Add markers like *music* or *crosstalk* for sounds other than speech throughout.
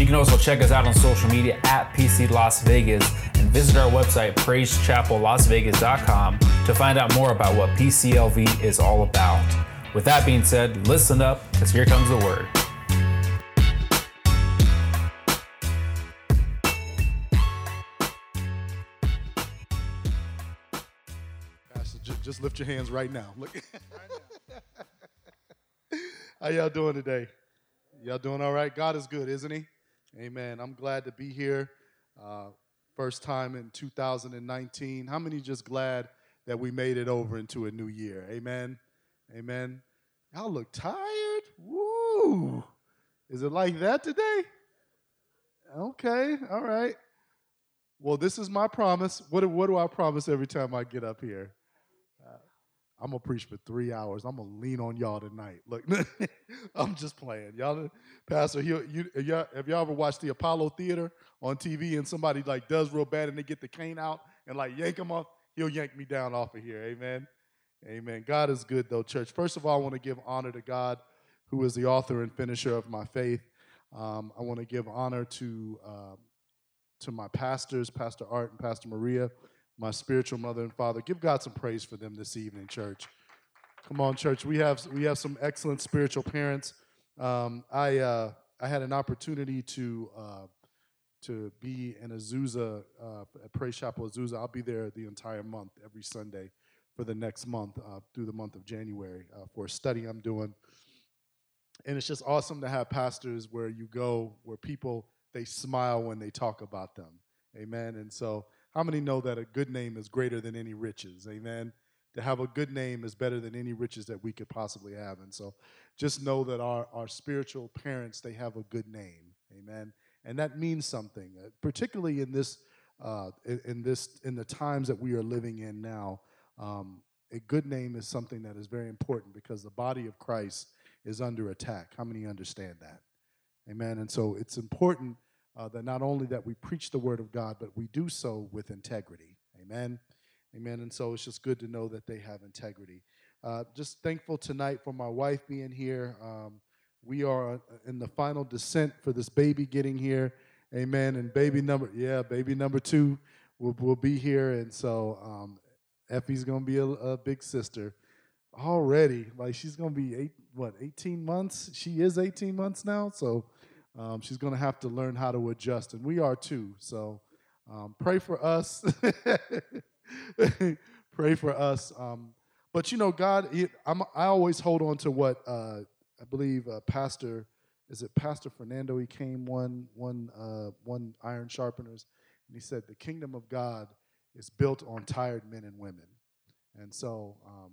You can also check us out on social media at PC Las Vegas and visit our website, praisechapellasvegas.com, to find out more about what PCLV is all about. With that being said, listen up, because here comes the word. Pastor, just lift your hands right now. Look. *laughs* How y'all doing today? Y'all doing all right? God is good, isn't He? Amen. I'm glad to be here. Uh, first time in 2019. How many just glad that we made it over into a new year? Amen. Amen. Y'all look tired. Woo! Is it like that today? Okay. All right. Well, this is my promise. What, what do I promise every time I get up here? I'm gonna preach for three hours. I'm gonna lean on y'all tonight. Look, *laughs* I'm just playing. Y'all, Pastor, you, you, y'all, have y'all ever watched the Apollo Theater on TV and somebody like does real bad and they get the cane out and like yank him off? He'll yank me down off of here. Amen. Amen. God is good though, church. First of all, I want to give honor to God, who is the author and finisher of my faith. Um, I want to give honor to uh, to my pastors, Pastor Art and Pastor Maria, my spiritual mother and father. Give God some praise for them this evening, church. Come on, church. We have we have some excellent spiritual parents. Um, I uh, I had an opportunity to uh, to be in Azusa uh, at Praise Chapel Azusa. I'll be there the entire month, every Sunday, for the next month uh, through the month of January uh, for a study I'm doing. And it's just awesome to have pastors where you go where people they smile when they talk about them. Amen. And so, how many know that a good name is greater than any riches? Amen. To have a good name is better than any riches that we could possibly have. And so, just know that our, our spiritual parents, they have a good name. Amen. And that means something, uh, particularly in this, uh, in, in this, in the times that we are living in now. Um, a good name is something that is very important because the body of Christ is under attack. How many understand that? Amen. And so it's important uh, that not only that we preach the word of God, but we do so with integrity. Amen. Amen. And so it's just good to know that they have integrity. Uh, just thankful tonight for my wife being here. Um, we are uh, in the final descent for this baby getting here. Amen. And baby number, yeah, baby number two will, will be here. And so um, Effie's going to be a, a big sister already. Like she's going to be eight, what, 18 months? She is 18 months now. So um, she's going to have to learn how to adjust. And we are too. So um, pray for us. *laughs* pray for us. Um, but you know, God, I'm, I always hold on to what uh, I believe uh, Pastor, is it Pastor Fernando? He came one, one, uh, one iron sharpeners, and he said, The kingdom of God is built on tired men and women. And so, um,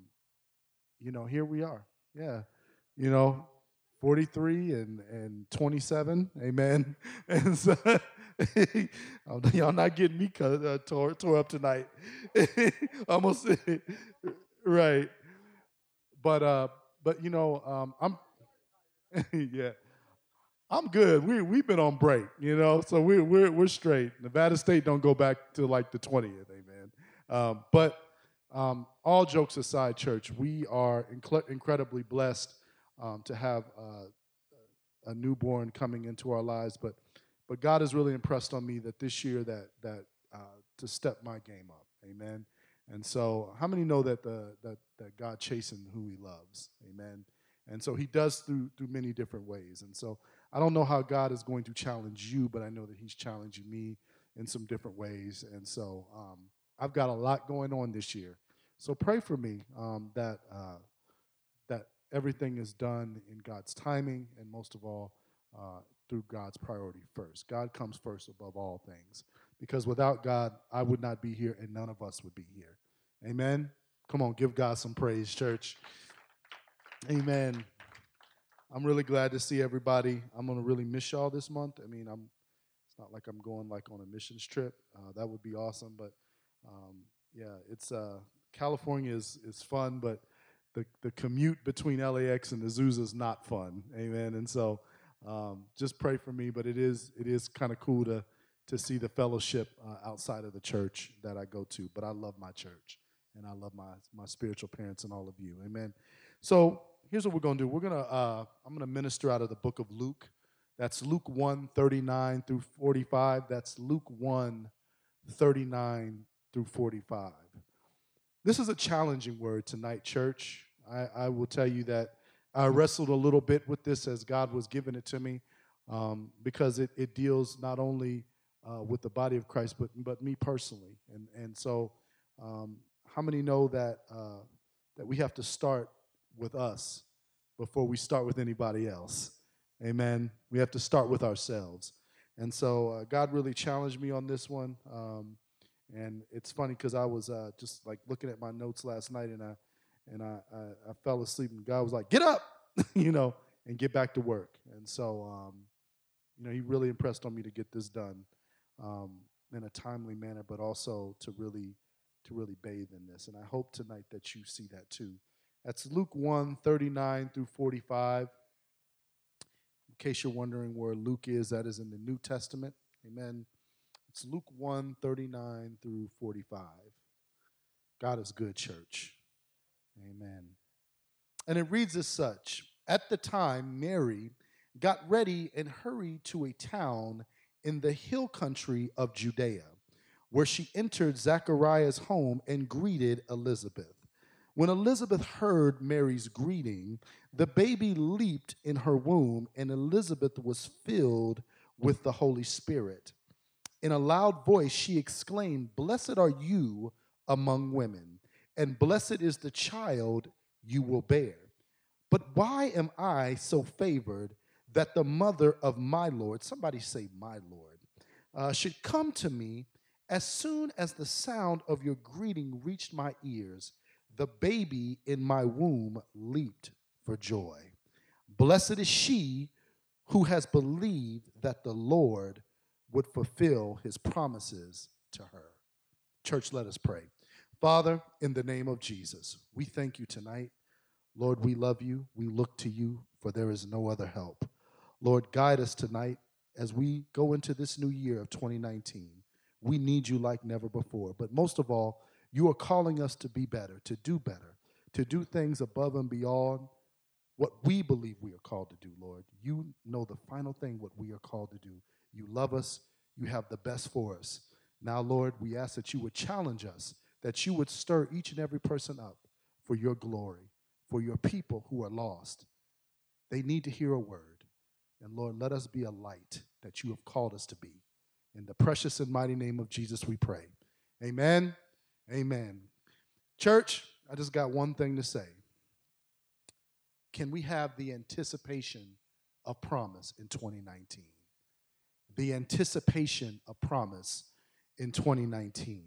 you know, here we are. Yeah. You know, 43 and, and 27. Amen. *laughs* And so, *laughs* y'all not getting me cut, uh, tore, tore up tonight. *laughs* Almost, right. But, uh, but you know, um, I'm, yeah. I'm good. We we've been on break, you know, so we're we're we're straight. Nevada State don't go back to like the 20th, amen. Um, but um, all jokes aside, church, we are inc- incredibly blessed um, to have a newborn coming into our lives. But but God has really impressed on me that this year that that uh, to step my game up, amen. And so, how many know that the that that God chastened who He loves, amen. And so He does through through many different ways. And so, I don't know how God is going to challenge you, but I know that He's challenging me in some different ways. And so, um, I've got a lot going on this year. So pray for me um, that uh, everything is done in God's timing, and most of all, uh, through God's priority first. God comes first above all things, because without God, I would not be here, and none of us would be here. Amen. Come on, give God some praise, church. Amen. I'm really glad to see everybody. I'm gonna really miss y'all this month. I mean, I'm. It's not like I'm going like on a missions trip. Uh, that would be awesome, but um, yeah, it's uh, California is, is fun, but the, the commute between LAX and Azusa is not fun. Amen. And so um, just pray for me, but it is it is kind of cool to to see the fellowship uh, outside of the church that I go to. But I love my church and I love my my spiritual parents and all of you. Amen. So here's what we're gonna do. We're gonna uh, I'm gonna minister out of the book of Luke. That's Luke 1, 39 through 45. That's Luke 1, 39 through 45. This is a challenging word tonight, church. I, I will tell you that I wrestled a little bit with this as God was giving it to me um, because it, it deals not only uh, with the body of Christ, but, but me personally. And, and so, um, how many know that, uh, that we have to start with us before we start with anybody else? Amen. We have to start with ourselves. And so, uh, God really challenged me on this one. Um, and it's funny because I was uh, just like looking at my notes last night and I, and I, I, I fell asleep and God was like, get up, *laughs* you know, and get back to work. And so, um, you know, he really impressed on me to get this done um, in a timely manner, but also to really, to really bathe in this. And I hope tonight that you see that too. That's Luke 1, 39 through 45. In case you're wondering where Luke is, that is in the New Testament. Amen. It's Luke 1, 39 through 45. God is good, church. Amen. And it reads as such At the time, Mary got ready and hurried to a town in the hill country of Judea, where she entered Zachariah's home and greeted Elizabeth. When Elizabeth heard Mary's greeting, the baby leaped in her womb, and Elizabeth was filled with the Holy Spirit. In a loud voice, she exclaimed, Blessed are you among women and blessed is the child you will bear. But why am I so favored that the mother of my Lord, somebody say, my Lord, uh, should come to me as soon as the sound of your greeting reached my ears? The baby in my womb leaped for joy. Blessed is she who has believed that the Lord would fulfill his promises to her. Church, let us pray. Father, in the name of Jesus, we thank you tonight. Lord, we love you. We look to you, for there is no other help. Lord, guide us tonight as we go into this new year of 2019. We need you like never before. But most of all, you are calling us to be better, to do better, to do things above and beyond what we believe we are called to do, Lord. You know the final thing, what we are called to do. You love us, you have the best for us. Now, Lord, we ask that you would challenge us that you would stir each and every person up for your glory, for your people who are lost. They need to hear a word. And Lord, let us be a light that you have called us to be. In the precious and mighty name of Jesus, we pray. Amen. Amen. Church, I just got one thing to say. Can we have the anticipation of promise in 2019? The anticipation of promise in 2019.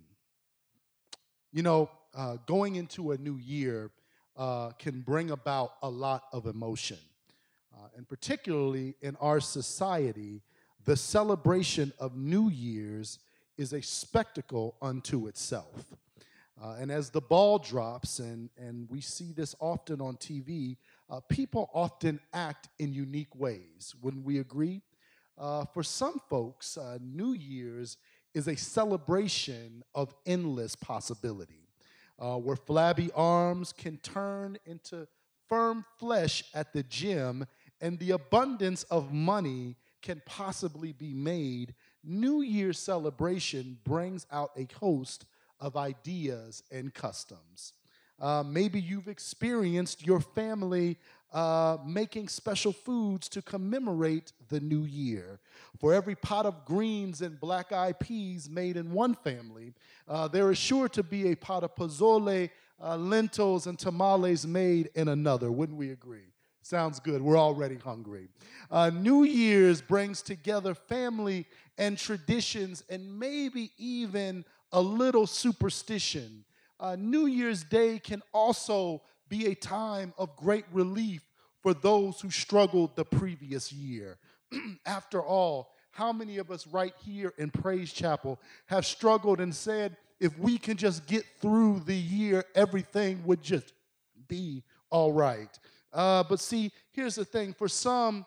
You know, uh, going into a new year uh, can bring about a lot of emotion. Uh, and particularly in our society, the celebration of New Year's is a spectacle unto itself. Uh, and as the ball drops, and, and we see this often on TV, uh, people often act in unique ways. Wouldn't we agree? Uh, for some folks, New Year's is a celebration of endless possibility, uh, where flabby arms can turn into firm flesh at the gym, and the abundance of money can possibly be made. New Year's celebration brings out a host of ideas and customs. Uh, maybe you've experienced your family uh, making special foods to commemorate the new year. For every pot of greens and black eyed peas made in one family, uh, there is sure to be a pot of pozole, uh, lentils, and tamales made in another. Wouldn't we agree? Sounds good. We're already hungry. Uh, new Year's brings together family and traditions and maybe even a little superstition. Uh, New Year's Day can also be a time of great relief for those who struggled the previous year. *clears throat* After all, how many of us right here in Praise Chapel have struggled and said, if we can just get through the year, everything would just be all right? Uh, but see, here's the thing for some,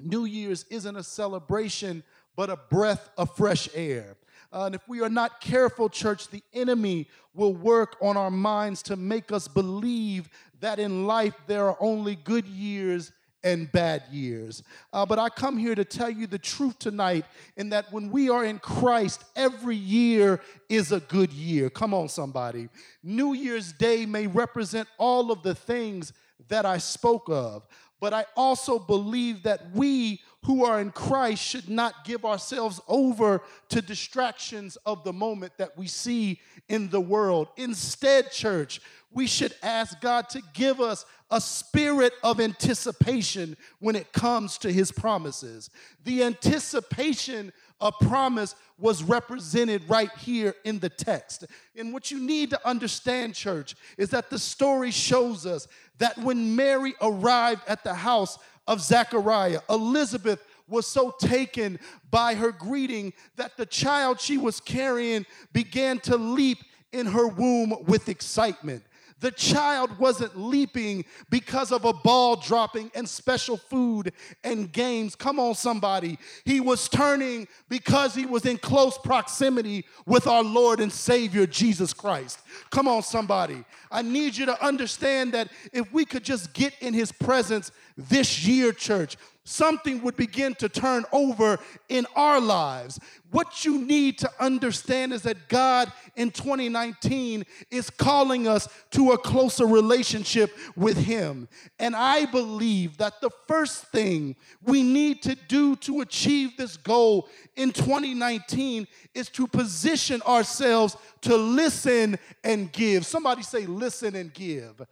New Year's isn't a celebration, but a breath of fresh air. Uh, and if we are not careful, church, the enemy will work on our minds to make us believe that in life there are only good years and bad years. Uh, but I come here to tell you the truth tonight in that when we are in Christ, every year is a good year. Come on, somebody. New Year's Day may represent all of the things that I spoke of, but I also believe that we who are in Christ should not give ourselves over to distractions of the moment that we see in the world. Instead, church, we should ask God to give us a spirit of anticipation when it comes to his promises. The anticipation of promise was represented right here in the text. And what you need to understand, church, is that the story shows us that when Mary arrived at the house of Zechariah, Elizabeth was so taken by her greeting that the child she was carrying began to leap in her womb with excitement. The child wasn't leaping because of a ball dropping and special food and games. Come on, somebody. He was turning because he was in close proximity with our Lord and Savior, Jesus Christ. Come on, somebody. I need you to understand that if we could just get in his presence this year, church, something would begin to turn over in our lives. What you need to understand is that God in 2019 is calling us to a closer relationship with Him. And I believe that the first thing we need to do to achieve this goal in 2019 is to position ourselves to listen and give. Somebody say, listen and give.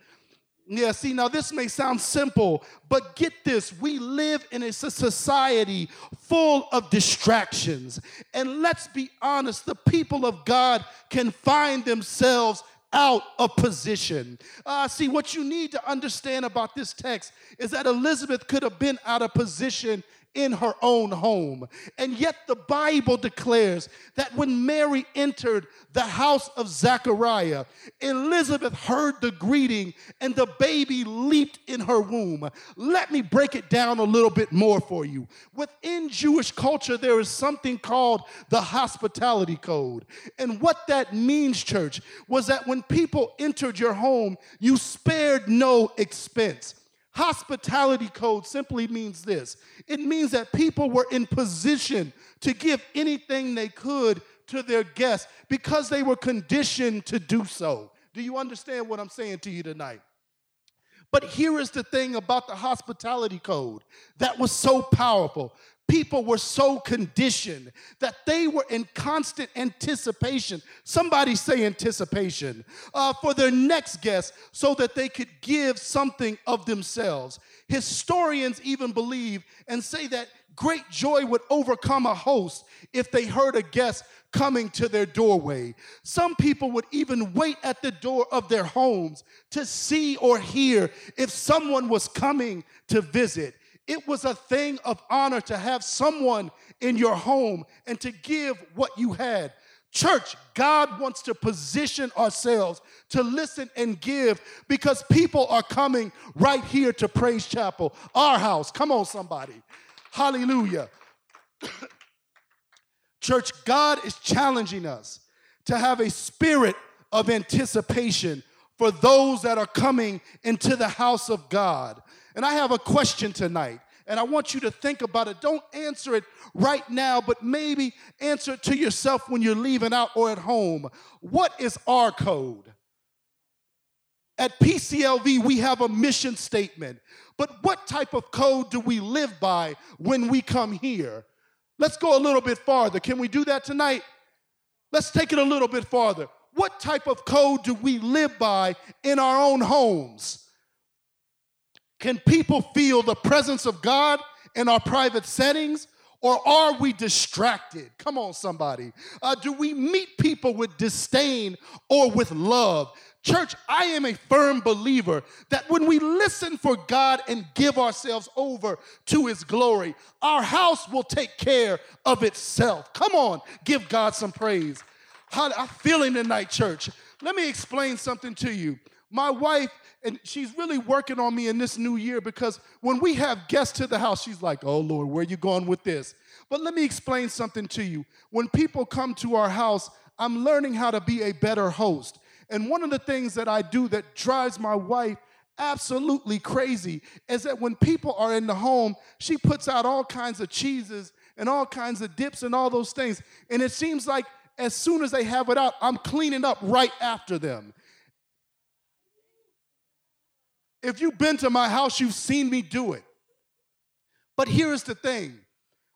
Yeah, see, now this may sound simple, but get this we live in a society full of distractions. And let's be honest, the people of God can find themselves out of position. Uh, see, what you need to understand about this text is that Elizabeth could have been out of position in her own home. And yet the Bible declares that when Mary entered the house of Zechariah, Elizabeth heard the greeting and the baby leaped in her womb. Let me break it down a little bit more for you. Within Jewish culture, there is something called the hospitality code. And what that means, church, was that people entered your home, you spared no expense. Hospitality code simply means this it means that people were in position to give anything they could to their guests because they were conditioned to do so. Do you understand what I'm saying to you tonight? But here is the thing about the hospitality code that was so powerful people were so conditioned that they were in constant anticipation. Somebody say anticipation uh, for their next guest so that they could give something of themselves. Historians even believe and say that great joy would overcome a host if they heard a guest coming to their doorway. Some people would even wait at the door of their homes to see or hear if someone was coming to visit. It was a thing of honor to have someone in your home and to give what you had. Church, God wants to position ourselves to listen and give because people are coming right here to Praise Chapel, our house. Come on, somebody. Hallelujah. *coughs* Church, God is challenging us to have a spirit of anticipation for those that are coming into the house of God. And I have a question tonight, and I want you to think about it. Don't answer it right now, but maybe answer it to yourself when you're leaving out or at home. What is our code? At PCLV, we have a mission statement. But what type of code do we live by when we come here? Let's go a little bit farther. Can we do that tonight? Let's take it a little bit farther. What type of code do we live by in our own homes? Can people feel the presence of God in our private settings? Or are we distracted? Come on, somebody. Uh, do we meet people with disdain or with love? Church, I am a firm believer that when we listen for God and give ourselves over to His glory, our house will take care of itself. Come on, give God some praise. How, I feel Him tonight, church. Let me explain something to you. My wife, and she's really working on me in this new year because when we have guests to the house, she's like, oh Lord, where you going with this? But let me explain something to you. When people come to our house, I'm learning how to be a better host. And one of the things that I do that drives my wife absolutely crazy is that when people are in the home, she puts out all kinds of cheeses and all kinds of dips and all those things. And it seems like as soon as they have it out, I'm cleaning up right after them. If you've been to my house, you've seen me do it. But here's the thing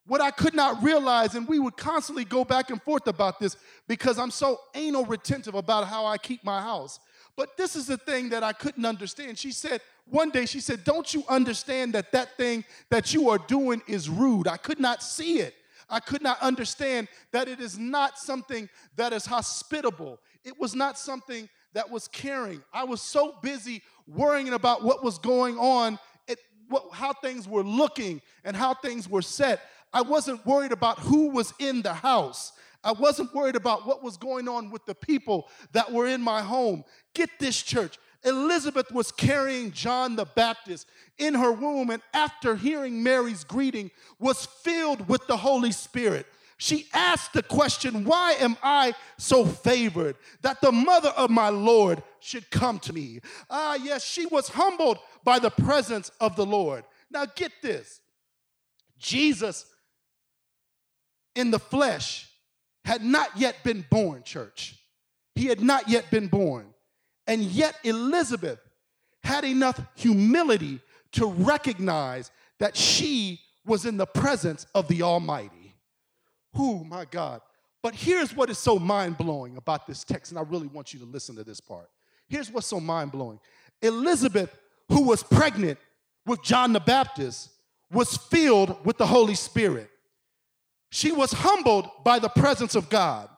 what I could not realize, and we would constantly go back and forth about this because I'm so anal retentive about how I keep my house. But this is the thing that I couldn't understand. She said, one day, she said, Don't you understand that that thing that you are doing is rude? I could not see it. I could not understand that it is not something that is hospitable. It was not something that was caring. I was so busy worrying about what was going on, it, what, how things were looking, and how things were set. I wasn't worried about who was in the house. I wasn't worried about what was going on with the people that were in my home. Get this, church. Elizabeth was carrying John the Baptist in her womb, and after hearing Mary's greeting, was filled with the Holy Spirit. She asked the question, Why am I so favored that the mother of my Lord should come to me? Ah, yes, she was humbled by the presence of the Lord. Now, get this Jesus in the flesh had not yet been born, church. He had not yet been born. And yet, Elizabeth had enough humility to recognize that she was in the presence of the Almighty. Who, my God. But here's what is so mind blowing about this text, and I really want you to listen to this part. Here's what's so mind blowing Elizabeth, who was pregnant with John the Baptist, was filled with the Holy Spirit. She was humbled by the presence of God.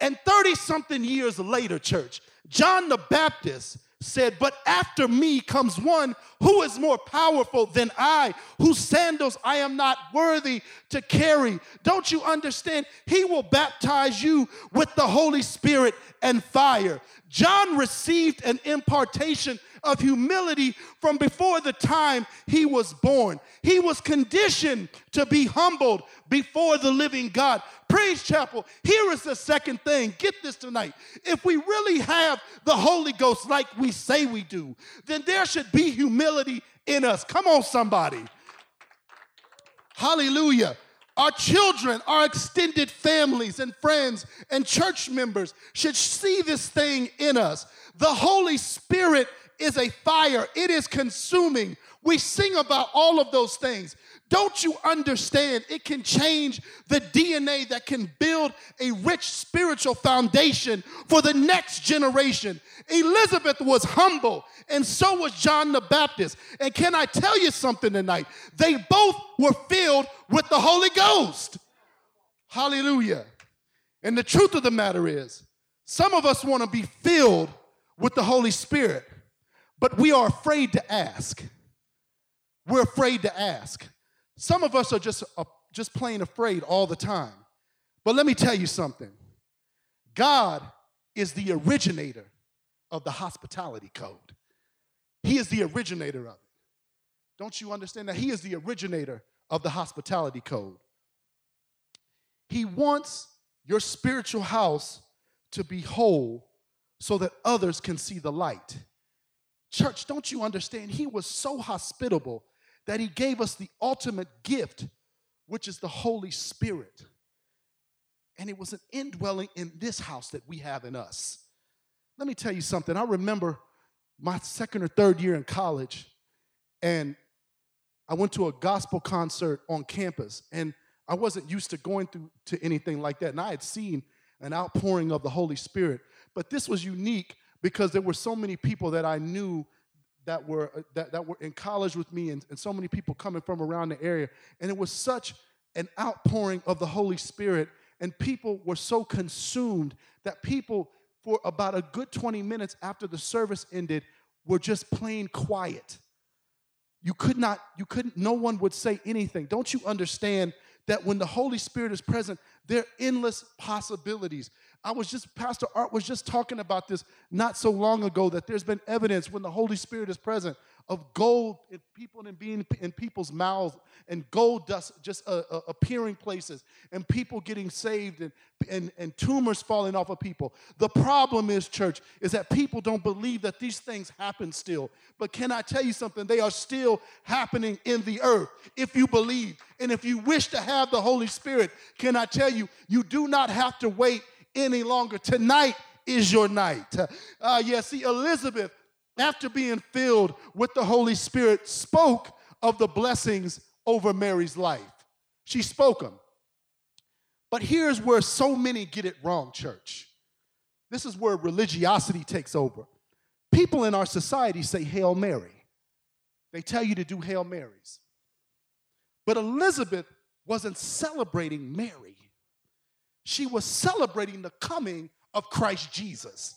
And 30 something years later, church, John the Baptist said, But after me comes one who is more powerful than I, whose sandals I am not worthy to carry. Don't you understand? He will baptize you with the Holy Spirit and fire. John received an impartation of humility from before the time he was born. He was conditioned to be humbled before the living God. Praise Chapel, here is the second thing. Get this tonight. If we really have the Holy Ghost like we say we do, then there should be humility in us. Come on, somebody. Hallelujah. Our children, our extended families and friends and church members should see this thing in us. The Holy Spirit is a fire, it is consuming. We sing about all of those things. Don't you understand? It can change the DNA that can build a rich spiritual foundation for the next generation. Elizabeth was humble, and so was John the Baptist. And can I tell you something tonight? They both were filled with the Holy Ghost. Hallelujah. And the truth of the matter is, some of us want to be filled with the Holy Spirit, but we are afraid to ask. We're afraid to ask. Some of us are just, uh, just plain afraid all the time. But let me tell you something God is the originator of the hospitality code, He is the originator of it. Don't you understand that? He is the originator of the hospitality code. He wants your spiritual house to be whole so that others can see the light. Church, don't you understand? He was so hospitable that he gave us the ultimate gift, which is the Holy Spirit. And it was an indwelling in this house that we have in us. Let me tell you something. I remember my second or third year in college, and I went to a gospel concert on campus, and I wasn't used to going through to anything like that. And I had seen an outpouring of the Holy Spirit, but this was unique because there were so many people that I knew that were uh, that, that were in college with me and, and so many people coming from around the area and it was such an outpouring of the Holy Spirit, and people were so consumed that people, for about a good 20 minutes after the service ended, were just plain quiet. You could not, you couldn't, no one would say anything. Don't you understand that when the Holy Spirit is present, there are endless possibilities. I was just, Pastor Art was just talking about this not so long ago that there's been evidence when the Holy Spirit is present of gold in people and being in people's mouths and gold dust just uh, uh, appearing places and people getting saved and, and, and tumors falling off of people. The problem is, church, is that people don't believe that these things happen still. But can I tell you something? They are still happening in the earth if you believe. And if you wish to have the Holy Spirit, can I tell you, you do not have to wait any longer. Tonight is your night. Uh, yeah, see, Elizabeth, after being filled with the Holy Spirit, spoke of the blessings over Mary's life. She spoke them. But here's where so many get it wrong, church. This is where religiosity takes over. People in our society say Hail Mary. They tell you to do Hail Marys. But Elizabeth wasn't celebrating Mary she was celebrating the coming of Christ Jesus.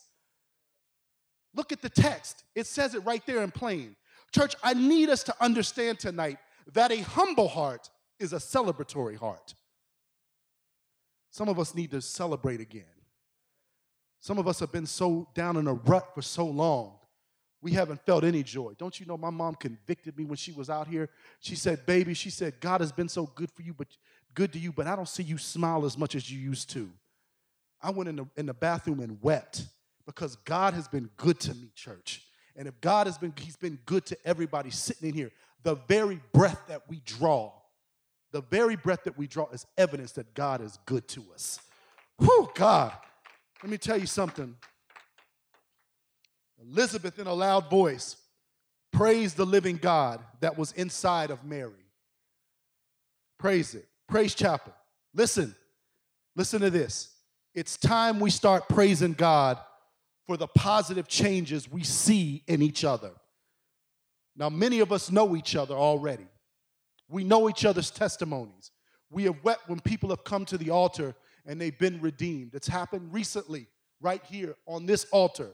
Look at the text, it says it right there in plain. Church, I need us to understand tonight that a humble heart is a celebratory heart. Some of us need to celebrate again. Some of us have been so down in a rut for so long, we haven't felt any joy. Don't you know my mom convicted me when she was out here? She said, Baby, she said, God has been so good for you, but good to you, but I don't see you smile as much as you used to. I went in the, in the bathroom and wept because God has been good to me, church. And if God has been, He's been good to everybody sitting in here, the very breath that we draw, the very breath that we draw is evidence that God is good to us. Whew, God. Let me tell you something. Elizabeth, in a loud voice, praised the living God that was inside of Mary. Praise it. Praise Chapel. Listen, listen to this. It's time we start praising God for the positive changes we see in each other. Now, many of us know each other already. We know each other's testimonies. We have wept when people have come to the altar and they've been redeemed. It's happened recently, right here on this altar.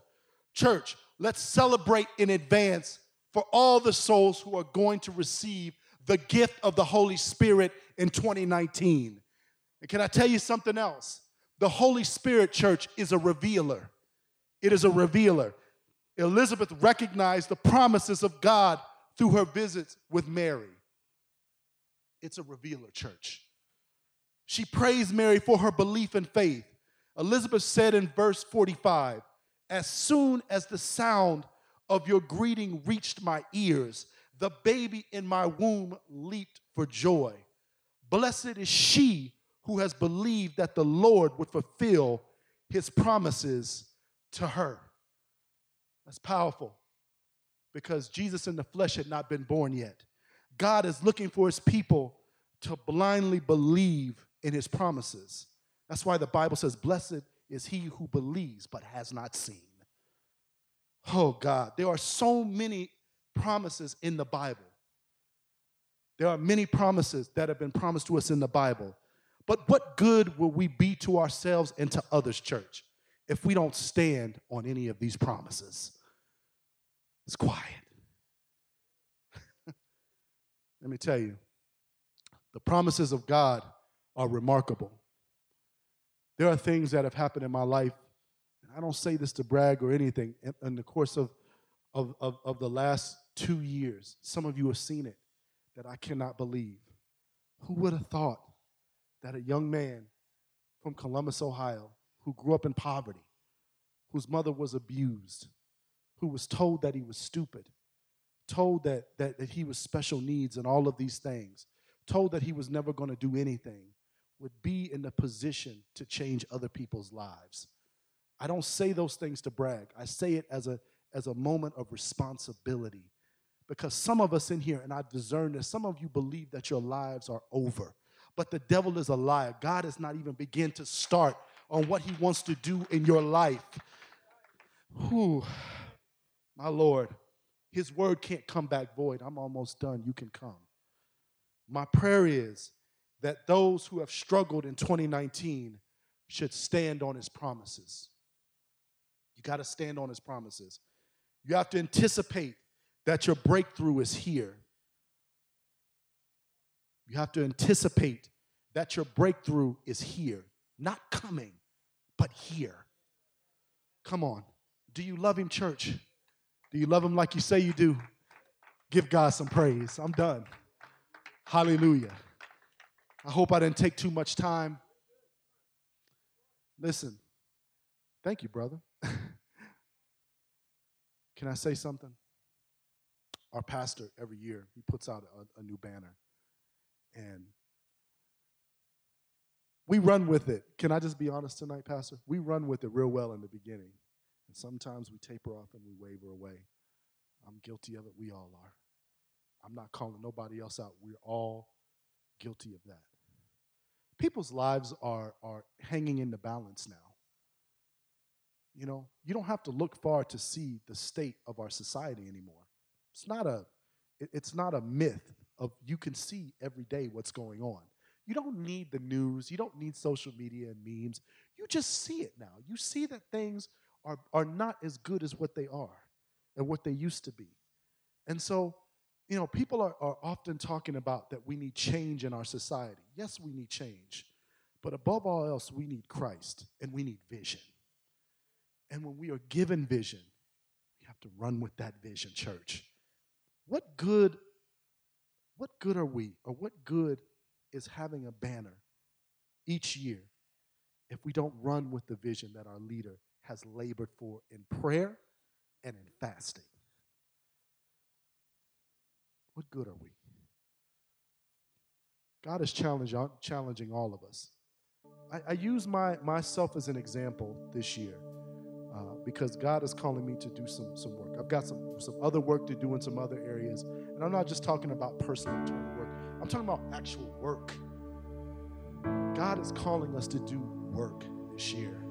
Church, let's celebrate in advance for all the souls who are going to receive the gift of the Holy Spirit in 2019. And can I tell you something else? The Holy Spirit, church, is a revealer. It is a revealer. Elizabeth recognized the promises of God through her visits with Mary. It's a revealer, church. She praised Mary for her belief and faith. Elizabeth said in verse 45 As soon as the sound of your greeting reached my ears, the baby in my womb leaped for joy. Blessed is she who has believed that the Lord would fulfill his promises to her. That's powerful because Jesus in the flesh had not been born yet. God is looking for his people to blindly believe in his promises. That's why the Bible says, Blessed is he who believes but has not seen. Oh God, there are so many promises in the Bible. There are many promises that have been promised to us in the Bible. But what good will we be to ourselves and to others, church, if we don't stand on any of these promises? It's quiet. *laughs* Let me tell you, the promises of God are remarkable. There are things that have happened in my life, and I don't say this to brag or anything, in, in the course of, of, of, of the last two years. Some of you have seen it that I cannot believe. Who would have thought that a young man from Columbus, Ohio, who grew up in poverty, whose mother was abused, who was told that he was stupid, told that, that, that he was special needs and all of these things, told that he was never going to do anything, would be in the position to change other people's lives. I don't say those things to brag. I say it as a, as a moment of responsibility because some of us in here, and I discern this, some of you believe that your lives are over. But the devil is a liar. God has not even begun to start on what he wants to do in your life. Whew, my Lord, his word can't come back void. I'm almost done. You can come. My prayer is that those who have struggled in 2019 should stand on his promises. You got to stand on his promises. You have to anticipate that your breakthrough is here. You have to anticipate that your breakthrough is here, not coming, but here. Come on. Do you love him, church? Do you love him like you say you do? Give God some praise. I'm done. Hallelujah. I hope I didn't take too much time. Listen, thank you, brother. *laughs* Can I say something? Our pastor, every year, he puts out a, a new banner. And we run with it. Can I just be honest tonight, Pastor? We run with it real well in the beginning. And sometimes we taper off and we waver away. I'm guilty of it. We all are. I'm not calling nobody else out. We're all guilty of that. People's lives are, are hanging in the balance now. You know, you don't have to look far to see the state of our society anymore. It's not a, it's not a myth of you can see every day what's going on. You don't need the news, you don't need social media and memes. You just see it now. You see that things are, are not as good as what they are and what they used to be. And so, you know, people are, are often talking about that we need change in our society. Yes, we need change. But above all else, we need Christ and we need vision. And when we are given vision, we have to run with that vision, church. What good, what good are we, or what good is having a banner each year if we don't run with the vision that our leader has labored for in prayer and in fasting? What good are we? God is challenging, all of us. I, I use my, myself as an example this year because God is calling me to do some, some work. I've got some, some other work to do in some other areas. And I'm not just talking about personal work, I'm talking about actual work. God is calling us to do work this year.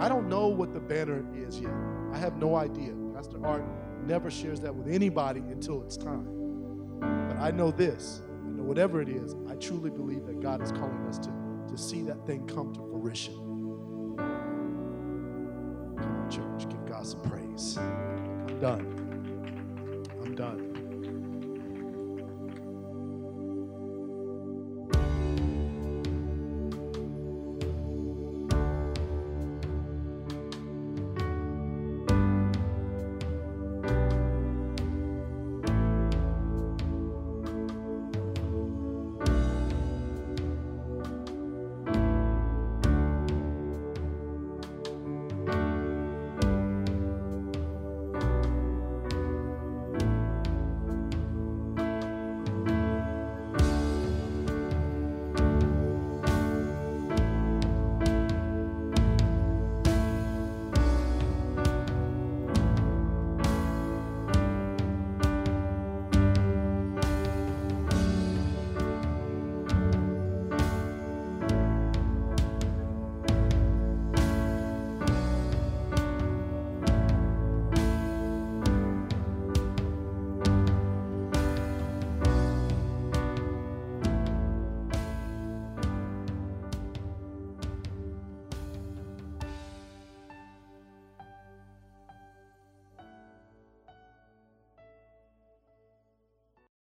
I don't know what the banner is yet. I have no idea. Pastor Art never shares that with anybody until it's time. But I know this. I know whatever it is, I truly believe that God is calling us to, to see that thing come to fruition. God some praise. I'm done. I'm done.